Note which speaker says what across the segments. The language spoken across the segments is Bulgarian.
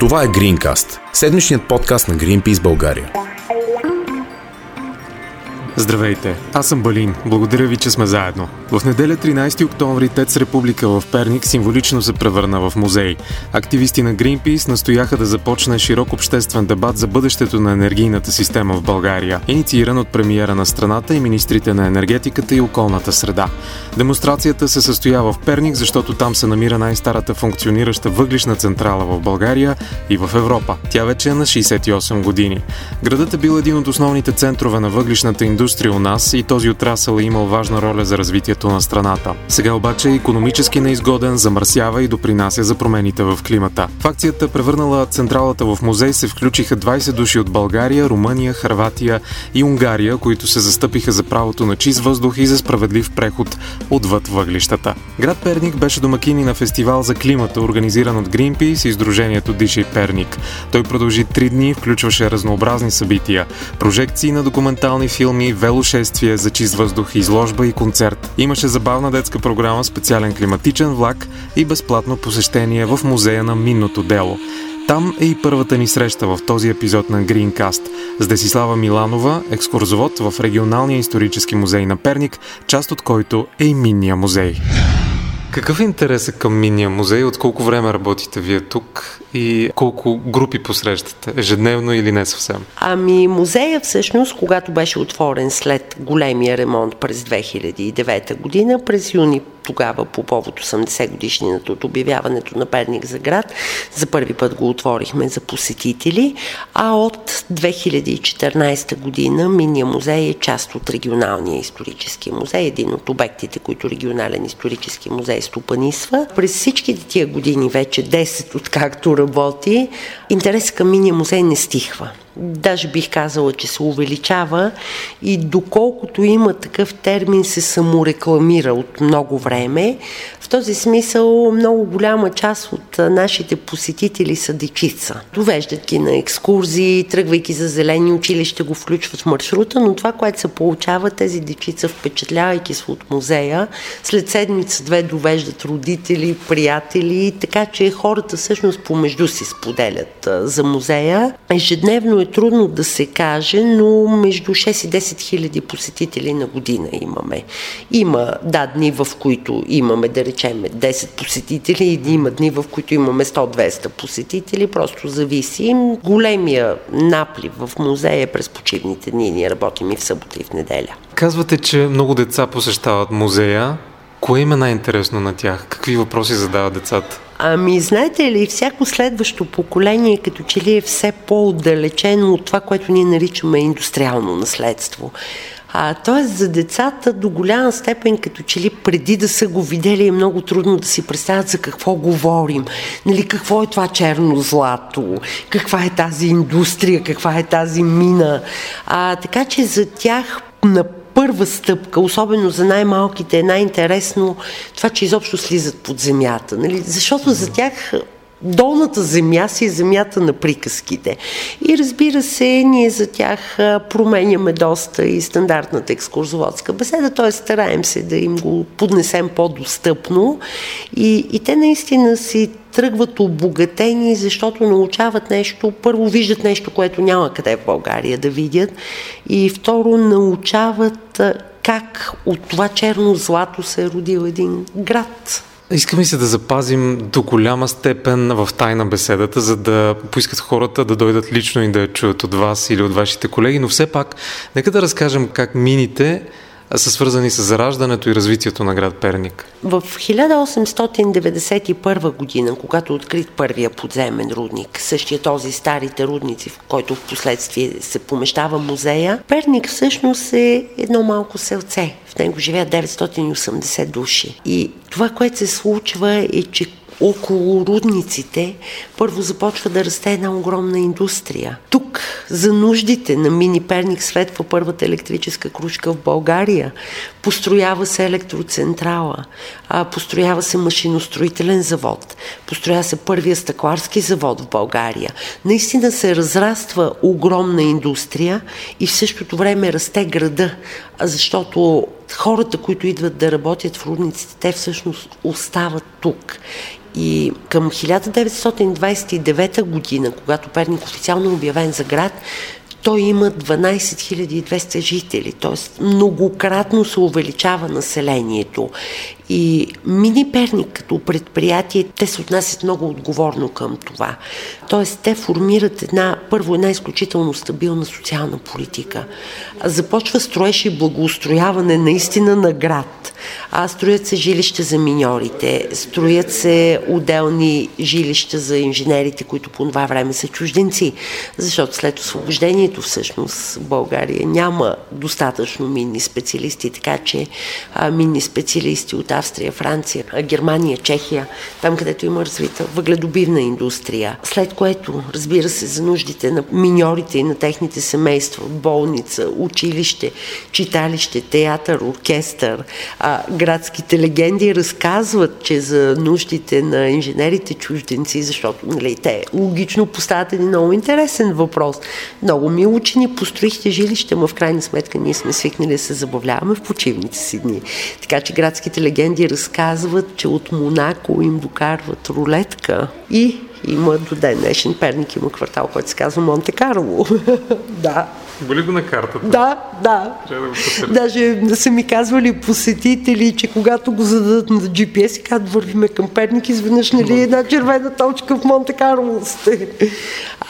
Speaker 1: Това е Greencast, седмичният подкаст на Greenpeace България.
Speaker 2: Здравейте, аз съм Балин. Благодаря ви, че сме заедно. В неделя 13 октомври ТЕЦ Република в Перник символично се превърна в музей. Активисти на Greenpeace настояха да започне широк обществен дебат за бъдещето на енергийната система в България, иницииран от премиера на страната и министрите на енергетиката и околната среда. Демонстрацията се състоява в Перник, защото там се намира най-старата функционираща въглишна централа в България и в Европа. Тя вече е на 68 години. Градът е бил един от основните центрове на въглишната индустрия у нас и този отрасъл е имал важна роля за развитието на страната. Сега обаче е економически неизгоден, замърсява и допринася за промените в климата. В акцията, превърнала централата в музей, се включиха 20 души от България, Румъния, Харватия и Унгария, които се застъпиха за правото на чист въздух и за справедлив преход отвъд въглищата. Град Перник беше домакини на фестивал за климата, организиран от Greenpeace и Сдружението Дишей Перник. Той продължи три дни, включваше разнообразни събития, прожекции на документални филми, велошествие за чист въздух, изложба и концерт. Имаше забавна детска програма, специален климатичен влак и безплатно посещение в музея на минното дело. Там е и първата ни среща в този епизод на Greencast с Десислава Миланова, екскурзовод в регионалния исторически музей на Перник, част от който е и Минния музей. Какъв е интересът към Минния музей? От колко време работите вие тук и колко групи посрещате? Ежедневно или не съвсем?
Speaker 3: Ами музея всъщност, когато беше отворен след големия ремонт през 2009 година, през юни тогава по повод 80 годишнината от обявяването на Перник за град. За първи път го отворихме за посетители, а от 2014 година Миния музей е част от регионалния исторически музей, един от обектите, които регионален исторически музей стопанисва. През всичките тия години, вече 10 откакто работи, интерес към Миния музей не стихва даже бих казала, че се увеличава и доколкото има такъв термин се саморекламира от много време. В този смисъл много голяма част от нашите посетители са дечица. Довеждат ги на екскурзии, тръгвайки за зелени училища го включват в маршрута, но това, което се получава, тези дечица, впечатлявайки се от музея, след седмица-две довеждат родители, приятели, така че хората всъщност помежду си споделят за музея. Ежедневно е трудно да се каже, но между 6 и 10 хиляди посетители на година имаме. Има, да, дни, в които имаме, да речем, 10 посетители и има дни, в които имаме 100-200 посетители, просто зависи. Големия наплив в музея е през почивните дни. Ние работим и в събота и в неделя.
Speaker 2: Казвате, че много деца посещават музея. Кое им е най-интересно на тях? Какви въпроси задават децата?
Speaker 3: Ами, знаете ли, всяко следващо поколение като че ли е все по-отдалечено от това, което ние наричаме индустриално наследство. А, тоест за децата до голяма степен, като че ли преди да са го видели, е много трудно да си представят за какво говорим. Нали, какво е това черно злато, каква е тази индустрия, каква е тази мина. А, така че за тях на първа стъпка, особено за най-малките, е най-интересно това, че изобщо слизат под земята. Нали? Защото за тях долната земя си е земята на приказките. И разбира се, ние за тях променяме доста и стандартната екскурзоводска беседа, т.е. стараем се да им го поднесем по-достъпно и, и те наистина си тръгват обогатени, защото научават нещо. Първо виждат нещо, което няма къде в България да видят и второ научават как от това черно злато се е родил един град.
Speaker 2: Искаме се да запазим до голяма степен в тайна беседата, за да поискат хората да дойдат лично и да я чуят от вас или от вашите колеги, но все пак нека да разкажем как мините са свързани с зараждането и развитието на град Перник.
Speaker 3: В 1891 година, когато открит първия подземен рудник, същия този старите рудници, в който в последствие се помещава музея, Перник всъщност е едно малко селце. В него живеят 980 души. И това, което се случва е, че около рудниците първо започва да расте една огромна индустрия. Тук за нуждите на мини Перник светва първата електрическа кружка в България. Построява се електроцентрала, построява се машиностроителен завод, построява се първия стъкларски завод в България. Наистина се разраства огромна индустрия и в същото време расте града, защото хората, които идват да работят в рудниците, те всъщност остават тук. И към 1929 година, когато Перник официално е обявен за град, той има 12 200 жители, т.е. многократно се увеличава населението. И Мини Перник като предприятие, те се отнасят много отговорно към това. Тоест, те формират една, първо една изключително стабилна социална политика. Започва строеж и благоустрояване наистина на град. А строят се жилища за миньорите, строят се отделни жилища за инженерите, които по това време са чужденци. Защото след освобождението всъщност в България няма достатъчно минни специалисти, така че а, минни специалисти от Австрия, Франция, Германия, Чехия, там където има развита въгледобивна индустрия. След което, разбира се, за нуждите на миньорите и на техните семейства, болница, училище, читалище, театър, оркестър, а, градските легенди разказват, че за нуждите на инженерите чужденци, защото нали, те логично поставят един много интересен въпрос. Много ми учени построихте жилища, но в крайна сметка ние сме свикнали да се забавляваме в почивните си дни. Така че градските легенди разказват, че от Монако им докарват рулетка и има до ден днешен Перник има квартал, който се казва Монте Карло. да.
Speaker 2: Има ли го на картата?
Speaker 3: Да, да.
Speaker 2: да
Speaker 3: Даже са ми казвали посетители, че когато го зададат на GPS и казват вървиме към Перник, изведнъж нали една червена точка в Монте Карло сте.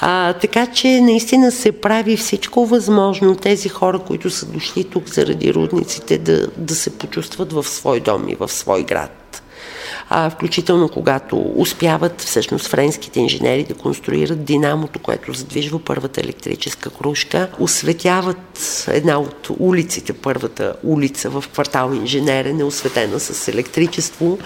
Speaker 3: А, така че наистина се прави всичко възможно тези хора, които са дошли тук заради рудниците, да, да се почувстват в свой дом и в свой град а, включително когато успяват всъщност френските инженери да конструират динамото, което задвижва първата електрическа кружка, осветяват една от улиците, първата улица в квартал Инженерен е осветена с електричество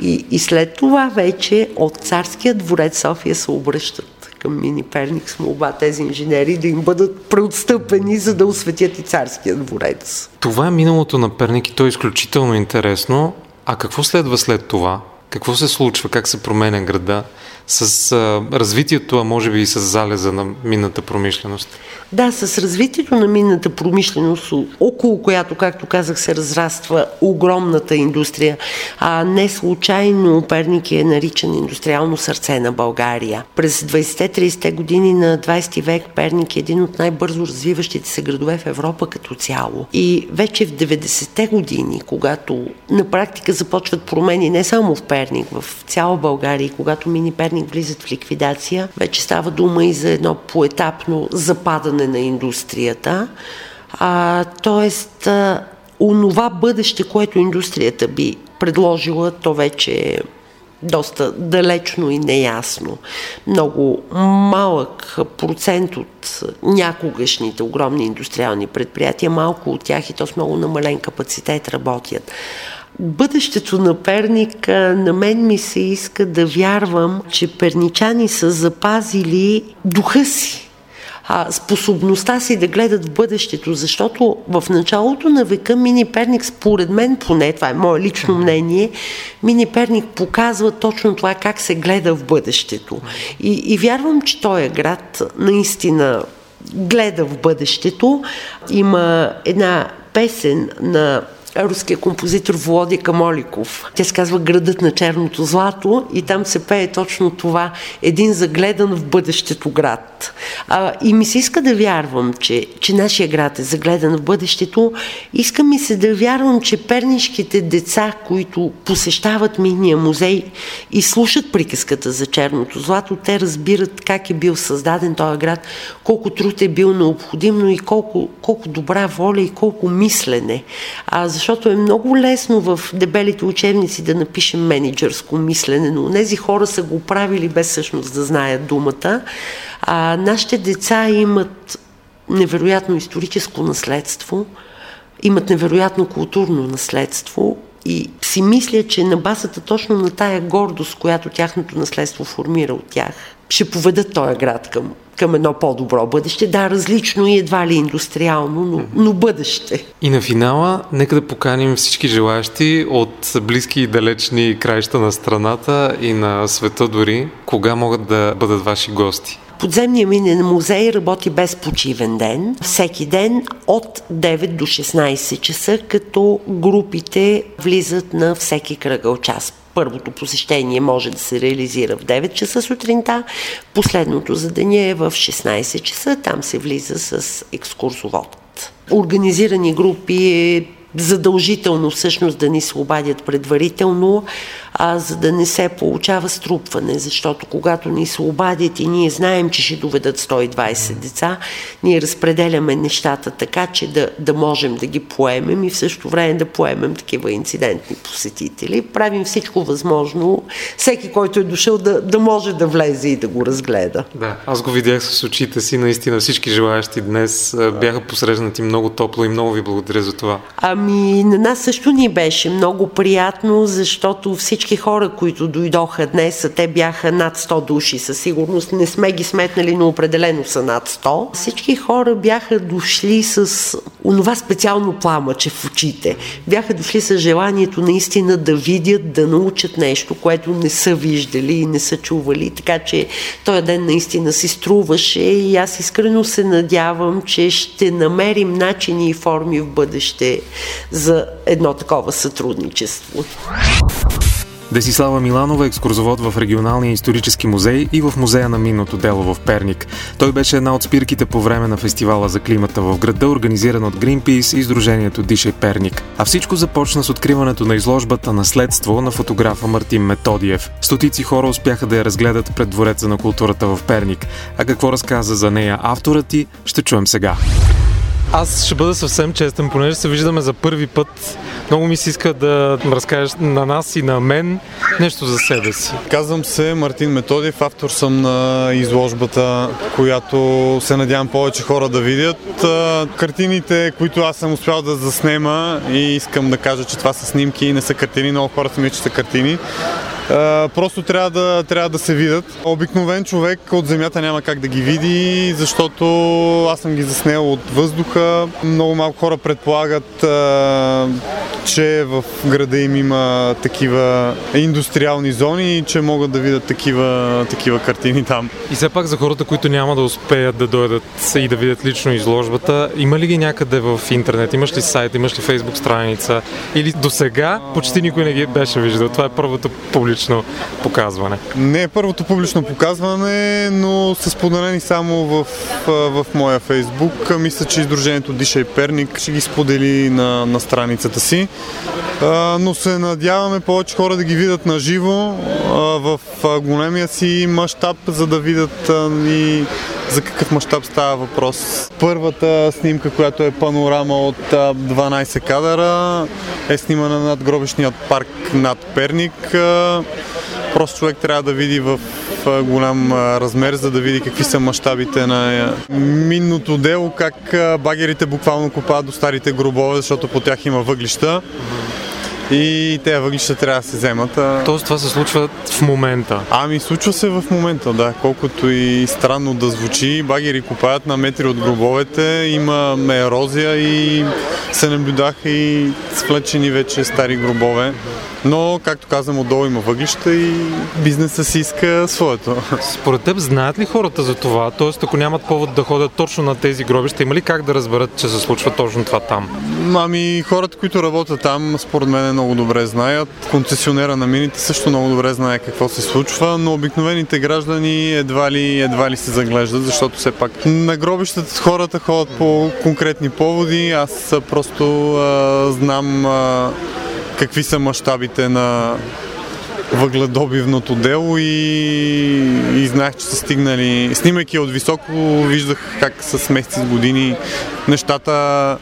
Speaker 3: и, и след това вече от царския дворец София се обръщат към Мини Перник с молба тези инженери да им бъдат преотстъпени, за да осветят и царския дворец.
Speaker 2: Това е миналото на Перник и то е изключително интересно. А какво следва след това? Какво се случва? Как се променя града? С а, развитието, а може би и с залеза на минната промишленост?
Speaker 3: Да, с развитието на минната промишленост, около която, както казах, се разраства огромната индустрия, а не случайно Перник е наричан индустриално сърце на България. През 20-30-те години на 20 век Перник е един от най-бързо развиващите се градове в Европа като цяло. И вече в 90-те години, когато на практика започват промени не само в Перник, в цяла България, когато мини Перник Перник влизат в ликвидация. Вече става дума и за едно поетапно западане на индустрията. А, тоест, а, онова бъдеще, което индустрията би предложила, то вече е доста далечно и неясно. Много малък процент от някогашните огромни индустриални предприятия, малко от тях и то с много намален капацитет работят бъдещето на Перник, на мен ми се иска да вярвам, че перничани са запазили духа си, а, способността си да гледат в бъдещето, защото в началото на века Мини Перник, според мен поне, това е мое лично мнение, Мини Перник показва точно това как се гледа в бъдещето. И, и вярвам, че този град наистина гледа в бъдещето. Има една песен на руския композитор Володя Камоликов. Тя се казва Градът на черното злато и там се пее точно това. Един загледан в бъдещето град. А, и ми се иска да вярвам, че, че нашия град е загледан в бъдещето. Иска ми се да вярвам, че пернишките деца, които посещават Миния музей и слушат приказката за черното злато, те разбират как е бил създаден този град, колко труд е бил необходим, но и колко, колко добра воля и колко мислене. А, защото е много лесно в дебелите учебници да напишем менеджерско мислене, но тези хора са го правили без всъщност да знаят думата. А нашите деца имат невероятно историческо наследство, имат невероятно културно наследство и си мисля, че на базата точно на тая гордост, която тяхното наследство формира от тях, ще поведат този град към към едно по-добро бъдеще. Да, различно и едва ли индустриално, но, но бъдеще.
Speaker 2: И на финала, нека да поканим всички желаящи от близки и далечни краища на страната и на света дори, кога могат да бъдат ваши гости.
Speaker 3: Подземният минен музей работи без почивен ден, всеки ден от 9 до 16 часа, като групите влизат на всеки кръгъл час първото посещение може да се реализира в 9 часа сутринта, последното за деня е в 16 часа, там се влиза с екскурсовод. Организирани групи е задължително всъщност да ни се обадят предварително, а, за да не се получава струпване, защото когато ни се обадят и ние знаем, че ще доведат 120 деца, ние разпределяме нещата така, че да, да можем да ги поемем и в същото време да поемем такива инцидентни посетители. Правим всичко възможно, всеки, който е дошъл да, да може да влезе и да го разгледа.
Speaker 2: Да, аз го видях с очите си, наистина всички желаящи днес бяха посрещнати много топло и много ви благодаря за това.
Speaker 3: Ами, на нас също ни беше много приятно, защото всички всички хора, които дойдоха днес, те бяха над 100 души със сигурност. Не сме ги сметнали, но определено са над 100. Всички хора бяха дошли с онова специално пламъче в очите. Бяха дошли с желанието наистина да видят, да научат нещо, което не са виждали и не са чували. Така че този ден наистина си струваше и аз искрено се надявам, че ще намерим начини и форми в бъдеще за едно такова сътрудничество.
Speaker 2: Десислава Миланова е екскурзовод в регионалния исторически музей и в музея на минното дело в Перник. Той беше една от спирките по време на фестивала за климата в града, организиран от Greenpeace и Сдружението Дишай Перник. А всичко започна с откриването на изложбата Наследство на фотографа Мартин Методиев. Стотици хора успяха да я разгледат пред Двореца на културата в Перник. А какво разказа за нея авторът ти, ще чуем сега.
Speaker 4: Аз ще бъда съвсем честен, понеже се виждаме за първи път. Много ми се иска да разкажеш на нас и на мен нещо за себе си.
Speaker 5: Казвам се Мартин Методиев, автор съм на изложбата, която се надявам повече хора да видят. Картините, които аз съм успял да заснема и искам да кажа, че това са снимки и не са картини, много хора са че са картини. Просто трябва да, трябва да се видят. Обикновен човек от земята няма как да ги види, защото аз съм ги заснел от въздуха. Много малко хора предполагат, че в града им има такива индустриални зони и че могат да видят такива, такива картини там.
Speaker 4: И все пак за хората, които няма да успеят да дойдат и да видят лично изложбата, има ли ги някъде в интернет? Имаш ли сайт, имаш ли фейсбук страница? Или до сега почти никой не ги беше виждал? Това е първото публично показване.
Speaker 5: Не първото публично показване, но са споделени само в, в моя фейсбук. Мисля, че Издружението Диша и Перник ще ги сподели на, на страницата си но се надяваме повече хора да ги видят на живо в големия си мащаб, за да видят и за какъв мащаб става въпрос. Първата снимка, която е панорама от 12 кадъра, е снимана над гробишният парк над Перник. Просто човек трябва да види в голям размер, за да види какви са мащабите на минното дело, как багерите буквално копават до старите гробове, защото по тях има въглища и тези въглища трябва да се вземат.
Speaker 4: Тоест това се случва в момента?
Speaker 5: Ами случва се в момента, да. Колкото и странно да звучи, багери копаят на метри от гробовете, има ерозия и се наблюдаха и свлечени вече стари гробове. Но, както казвам, отдолу има въглища и бизнеса си иска своето.
Speaker 4: Според теб знаят ли хората за това? Тоест, ако нямат повод да ходят точно на тези гробища, има ли как да разберат, че се случва точно това там?
Speaker 5: Ами, хората, които работят там, според мен много добре знаят. Концесионера на мините също много добре знае какво се случва, но обикновените граждани едва ли, едва ли се заглеждат, защото все пак на гробищата хората ходят по конкретни поводи. Аз просто а, знам а, какви са мащабите на въгледобивното дело и, и знаех, че са стигнали. Снимайки от високо, виждах как с месеци с години нещата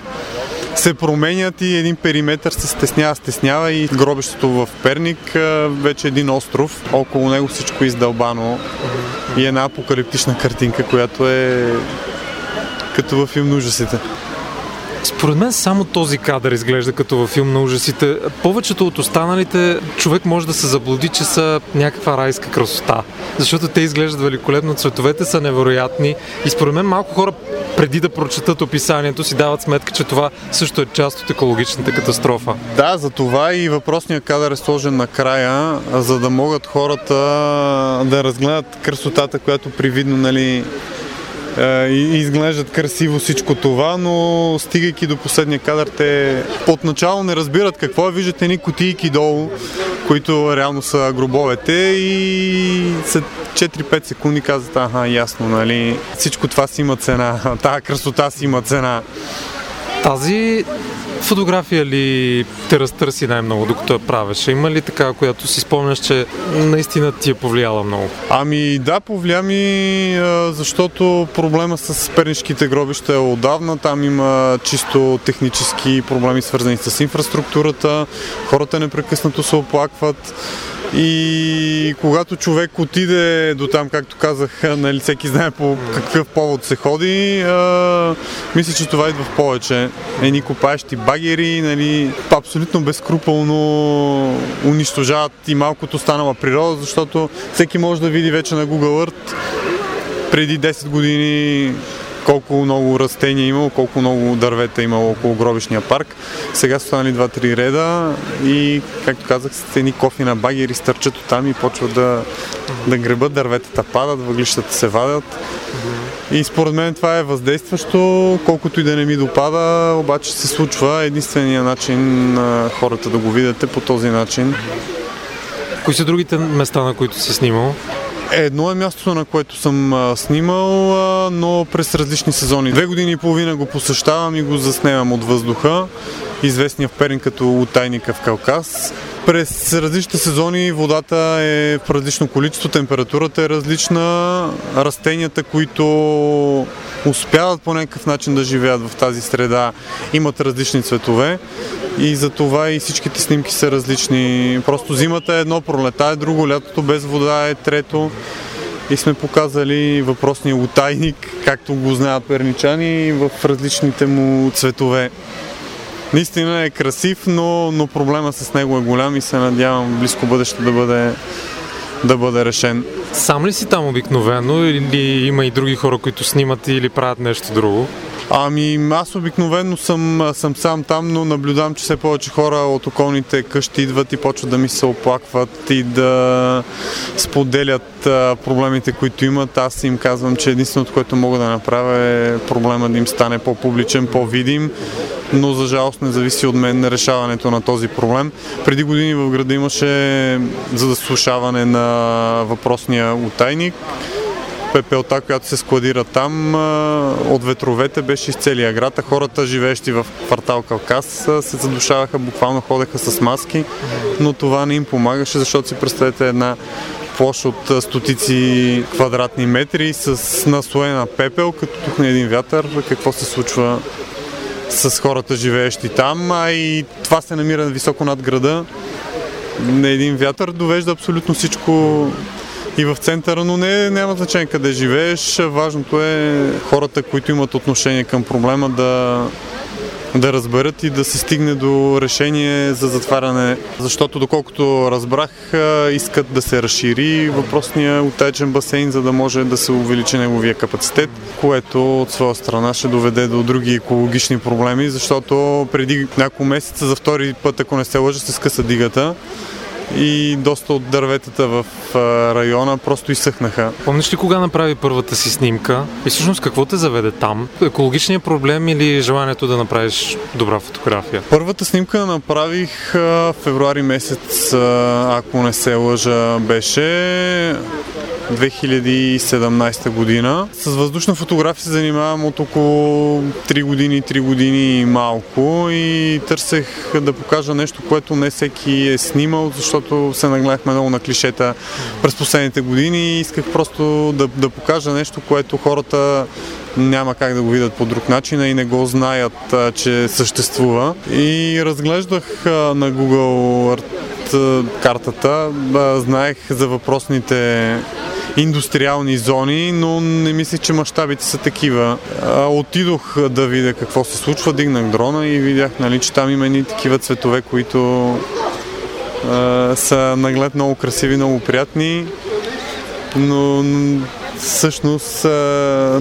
Speaker 5: се променят и един периметр се стеснява, стеснява и гробището в Перник вече един остров. Около него всичко е издълбано и една апокалиптична картинка, която е като във филм ужасите.
Speaker 4: Според мен само този кадър изглежда като във филм на ужасите. Повечето от останалите човек може да се заблуди, че са някаква райска красота. Защото те изглеждат великолепно, цветовете са невероятни и според мен малко хора преди да прочетат описанието си дават сметка, че това също е част от екологичната катастрофа.
Speaker 5: Да, за това и въпросният кадър е сложен накрая, за да могат хората да разгледат красотата, която привидно нали, и изглеждат красиво всичко това, но стигайки до последния кадър, те отначало не разбират какво е. Виждате ни кутийки долу, които реално са гробовете и след 4-5 секунди казват, аха, ясно, нали, всичко това си има цена, тази красота си има цена.
Speaker 4: Тази фотография ли те разтърси най-много, докато я правеше? Има ли така, която си спомняш, че наистина ти е повлияла много?
Speaker 5: Ами да, повлия ми, защото проблема с пернишките гробища е отдавна. Там има чисто технически проблеми, свързани с инфраструктурата. Хората непрекъснато се оплакват. И когато човек отиде до там, както казах, нали, всеки знае по какъв повод се ходи, а, мисля, че това идва в повече. Едни копаещи багери, нали, абсолютно безкруполно унищожават и малкото останала природа, защото всеки може да види вече на Google Earth преди 10 години колко много растения е имало, колко много дървета е имало около гробишния парк. Сега са станали 2-3 реда и, както казах, с едни кофи на багери стърчат от там и почват да, да гребат, дърветата падат, въглищата се вадят. И според мен това е въздействащо, колкото и да не ми допада, обаче се случва. Единственият начин на хората да го видят е по този начин.
Speaker 4: Кои са другите места, на които си снимал?
Speaker 5: Едно е мястото, на което съм снимал, но през различни сезони. Две години и половина го посещавам и го заснемам от въздуха, известния в Перин като утайника в Калкас. През различните сезони водата е в различно количество, температурата е различна, растенията, които успяват по някакъв начин да живеят в тази среда, имат различни цветове и за това и всичките снимки са различни. Просто зимата е едно, пролета е друго, лятото без вода е трето и сме показали въпросния лутайник, както го знаят перничани, в различните му цветове. Наистина е красив, но, но проблема с него е голям и се надявам близко бъдеще да бъде, да бъде решен.
Speaker 4: Сам ли си там обикновено или има и други хора, които снимат или правят нещо друго?
Speaker 5: Ами аз обикновено съм, съм сам там, но наблюдавам, че все повече хора от околните къщи идват и почват да ми се оплакват и да споделят проблемите, които имат. Аз им казвам, че единственото, което мога да направя е проблема да им стане по-публичен, по-видим, но за жалост не зависи от мен решаването на този проблем. Преди години в града имаше задослушаване на въпросния утайник пепелта, която се складира там от ветровете беше из целия град, а хората, живеещи в квартал Калкас, се задушаваха, буквално ходеха с маски, но това не им помагаше, защото си представете една площ от стотици квадратни метри с наслоена пепел, като тухне един вятър, какво се случва с хората живеещи там, а и това се намира високо над града. На един вятър довежда абсолютно всичко и в центъра, но не, няма значение къде живееш. Важното е хората, които имат отношение към проблема да, да разберат и да се стигне до решение за затваряне. Защото доколкото разбрах, искат да се разшири въпросния отечен басейн, за да може да се увеличи неговия капацитет, което от своя страна ще доведе до други екологични проблеми, защото преди няколко месеца за втори път, ако не се лъжа, се скъса дигата и доста от дърветата в района просто изсъхнаха.
Speaker 4: Помниш ли кога направи първата си снимка и всъщност какво те заведе там? Екологичният проблем или желанието да направиш добра фотография?
Speaker 5: Първата снимка направих в февруари месец, ако не се лъжа, беше 2017 година. С въздушна фотография се занимавам от около 3 години, 3 години и малко и търсех да покажа нещо, което не всеки е снимал, защото се нагледахме много на клишета през последните години и исках просто да, да покажа нещо, което хората няма как да го видят по друг начин и не го знаят, че съществува. И разглеждах на Google картата, знаех за въпросните индустриални зони, но не мислех, че мащабите са такива. Отидох да видя какво се случва, дигнах дрона и видях, нали, че там има едни такива цветове, които а, са наглед много красиви, много приятни, но всъщност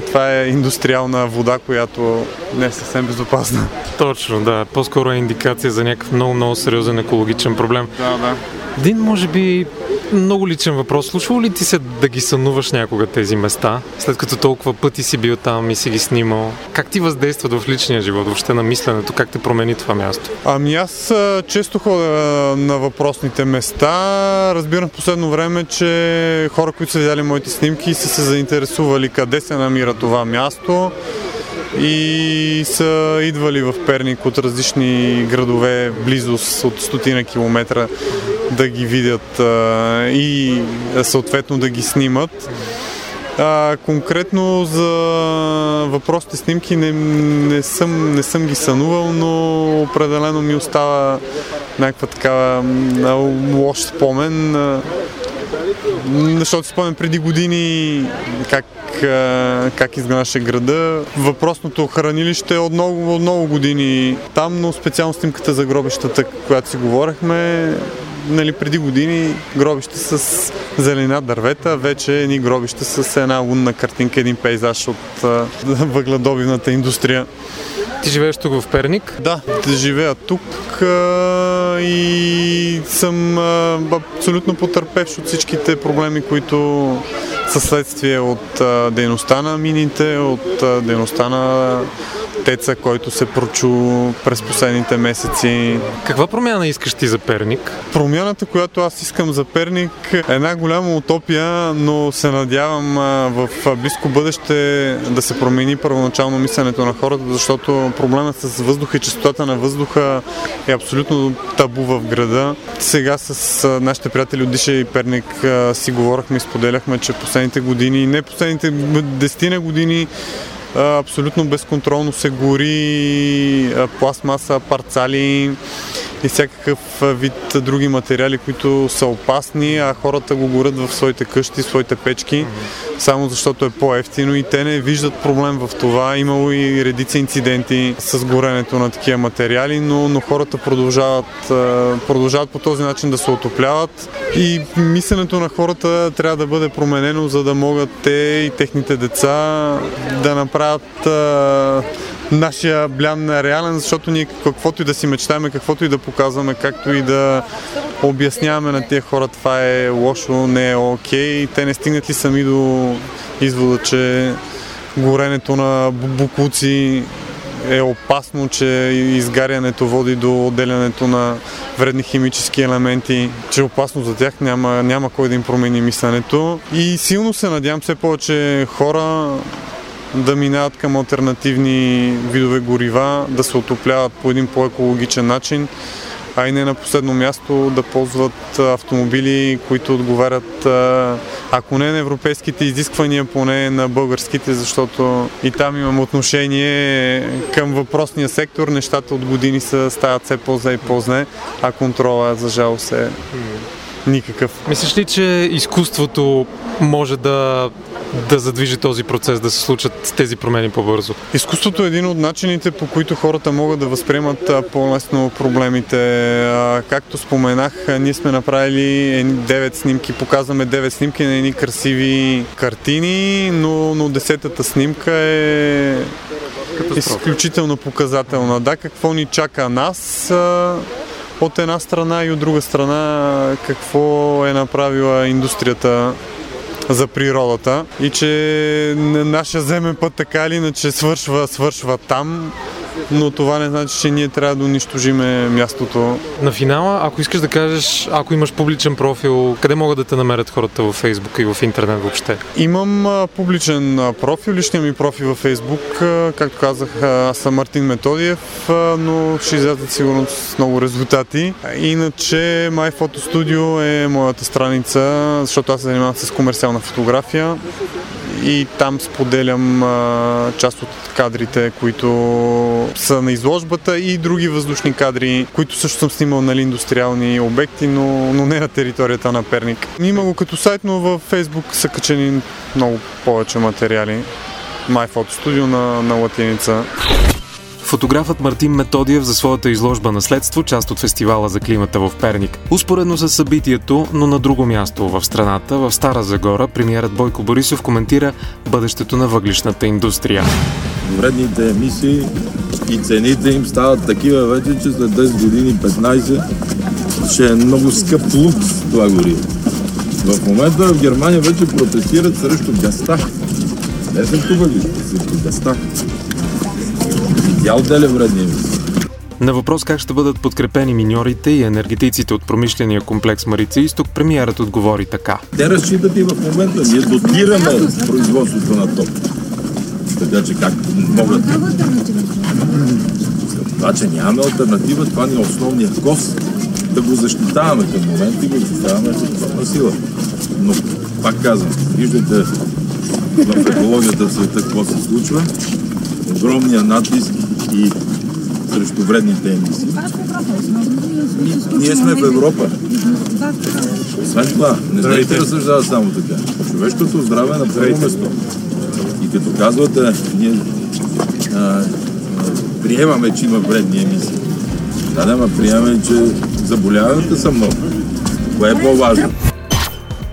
Speaker 5: това е индустриална вода, която не е съвсем безопасна.
Speaker 4: Точно, да. По-скоро е индикация за някакъв много-много сериозен екологичен проблем.
Speaker 5: Да, да.
Speaker 4: Един, може би, много личен въпрос. Случва ли ти се да ги сънуваш някога тези места, след като толкова пъти си бил там и си ги снимал? Как ти въздействат в личния живот, въобще на мисленето? Как те промени това място?
Speaker 5: Ами аз често ходя на въпросните места. Разбирам в последно време, че хора, които са видяли моите снимки, са се заинтересували къде се намира това място и са идвали в Перник от различни градове, близост от стотина километра да ги видят а, и съответно да ги снимат. А, конкретно за въпросите снимки не, не, съм, не съм ги сънувал, но определено ми остава някаква такава лош спомен. Защото спомням преди години как, как изглеждаше града. Въпросното хранилище е от много, от много години там, но специално снимката за гробищата, която си говорихме, нали, преди години гробище с зелена дървета, вече едни гробища с една лунна картинка, един пейзаж от въгледобивната индустрия.
Speaker 4: Ти живееш тук в Перник?
Speaker 5: Да, живея тук а, и съм а, абсолютно потърпевш от всичките проблеми, които са следствие от а, дейността на мините, от а, дейността на теца, който се прочу през последните месеци.
Speaker 4: Каква промяна искаш ти за Перник?
Speaker 5: Промяната, която аз искам за Перник е една голяма утопия, но се надявам в близко бъдеще да се промени първоначално мисленето на хората, защото проблемът с въздуха и частотата на въздуха е абсолютно табу в града. Сега с нашите приятели от и Перник си говорихме и споделяхме, че последните години, не последните десетина години, абсолютно безконтролно се гори пластмаса, парцали и всякакъв вид други материали, които са опасни, а хората го горят в своите къщи, своите печки, само защото е по-ефтино и те не виждат проблем в това. Имало и редици инциденти с горенето на такива материали, но, но хората продължават, продължават по този начин да се отопляват и мисленето на хората трябва да бъде променено, за да могат те и техните деца да направят нашия блян реален, защото ние каквото и да си мечтаем, каквото и да показваме, както и да обясняваме на тия хора това е лошо, не е окей, те не стигнат ли сами до извода, че горенето на букуци е опасно, че изгарянето води до отделянето на вредни химически елементи, че е опасно за тях, няма, няма кой да им промени мисленето. И силно се надявам все повече хора да минават към альтернативни видове горива, да се отопляват по един по-екологичен начин, а и не на последно място да ползват автомобили, които отговарят, ако не на европейските изисквания, поне на българските, защото и там имам отношение към въпросния сектор. Нещата от години са, стават все по-зле и по-зле, а контрола за жалост е никакъв.
Speaker 4: Мислиш ли, че изкуството може да да задвижи този процес, да се случат тези промени по-бързо?
Speaker 5: Изкуството е един от начините, по които хората могат да възприемат по-лесно проблемите. Както споменах, ние сме направили 9 снимки, показваме 9 снимки на едни красиви картини, но, но десетата снимка е изключително показателна. Да, какво ни чака нас? От една страна и от друга страна какво е направила индустрията за природата? И че нашия земен път така или иначе свършва, свършва там но това не значи, че ние трябва да унищожиме мястото.
Speaker 4: На финала, ако искаш да кажеш, ако имаш публичен профил, къде могат да те намерят хората във Фейсбук и в интернет въобще?
Speaker 5: Имам а, публичен а, профил, личният ми профил във Фейсбук, а, както казах, аз съм Мартин Методиев, но ще излязат сигурно с много резултати. Иначе My Photo Studio е моята страница, защото аз се занимавам с комерциална фотография и там споделям а, част от кадрите, които са на изложбата и други въздушни кадри, които също съм снимал нали, индустриални обекти, но, но не на територията на Перник. Има го като сайт, но във Фейсбук са качени много повече материали. My Photo Studio на, на латиница.
Speaker 2: Фотографът Мартин Методиев за своята изложба Наследство, част от фестивала за климата в Перник. Успоредно с събитието, но на друго място в страната, в Стара Загора, премиерът Бойко Борисов коментира бъдещето на въглишната индустрия.
Speaker 6: Вредните емисии и цените им стават такива вече, че след 10 години, 15, ще е много скъп лукс това гориво. В момента в Германия вече протестират срещу газта. Не срещу въглища, срещу газта. Тя отделя вредни емисии.
Speaker 2: На въпрос как ще бъдат подкрепени миньорите и енергетиците от промишления комплекс Марица Изток, премиерът отговори така.
Speaker 6: Те разчитат и в момента. Ние дотираме производството на ток. Така че как могат... Това, че нямаме альтернатива, това ни е основният кост да го защитаваме към момента и го защитаваме на сила. Но, пак казвам, виждате в екологията в света какво се случва, огромния натиск и срещу вредните емисии. Ние сме в Европа. Освен това, не знайте да разсъждава само така. Човешкото здраве е на първо место. И като казвате, ние а, приемаме, че има вредни емисии. Да, да, приемаме, че заболяванията са много. Кое е по-важно?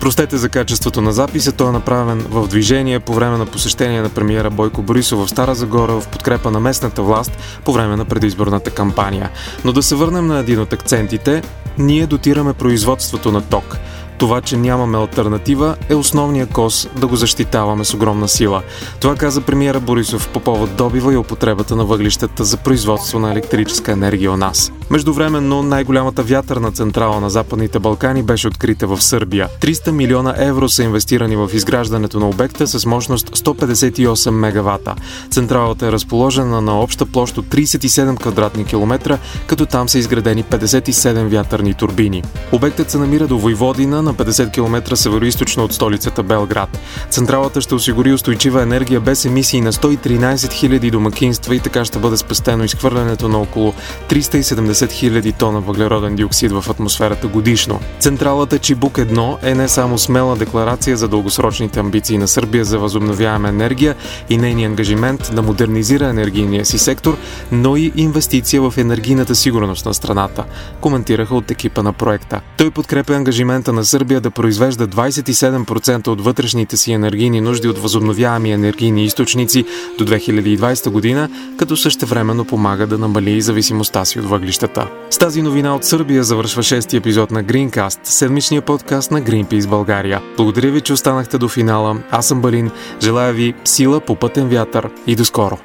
Speaker 2: Простете за качеството на записа, той е направен в движение по време на посещение на премиера Бойко Борисов в Стара Загора в подкрепа на местната власт по време на предизборната кампания. Но да се върнем на един от акцентите, ние дотираме производството на ток. Това, че нямаме альтернатива, е основния кос да го защитаваме с огромна сила. Това каза премиера Борисов по повод добива и употребата на въглищата за производство на електрическа енергия у нас. Междувременно най-голямата вятърна централа на Западните Балкани беше открита в Сърбия. 300 милиона евро са инвестирани в изграждането на обекта с мощност 158 мегавата. Централата е разположена на обща площ от 37 квадратни километра, като там са изградени 57 вятърни турбини. Обектът се намира до Войводина на 50 км североизточно от столицата Белград. Централата ще осигури устойчива енергия без емисии на 113 000 домакинства и така ще бъде спестено изхвърлянето на около 370 000 тона въглероден диоксид в атмосферата годишно. Централата Чибук 1 е не само смела декларация за дългосрочните амбиции на Сърбия за възобновяема енергия и нейния ангажимент да модернизира енергийния си сектор, но и инвестиция в енергийната сигурност на страната, коментираха от екипа на проекта. Той подкрепя ангажимента на Сърбия да произвежда 27% от вътрешните си енергийни нужди от възобновяеми енергийни източници до 2020 година, като същевременно помага да намали и зависимостта си от въглищата. С тази новина от Сърбия завършва шести епизод на Greencast, седмичния подкаст на Greenpeace България. Благодаря ви, че останахте до финала. Аз съм Балин. Желая ви сила по пътен вятър и до скоро.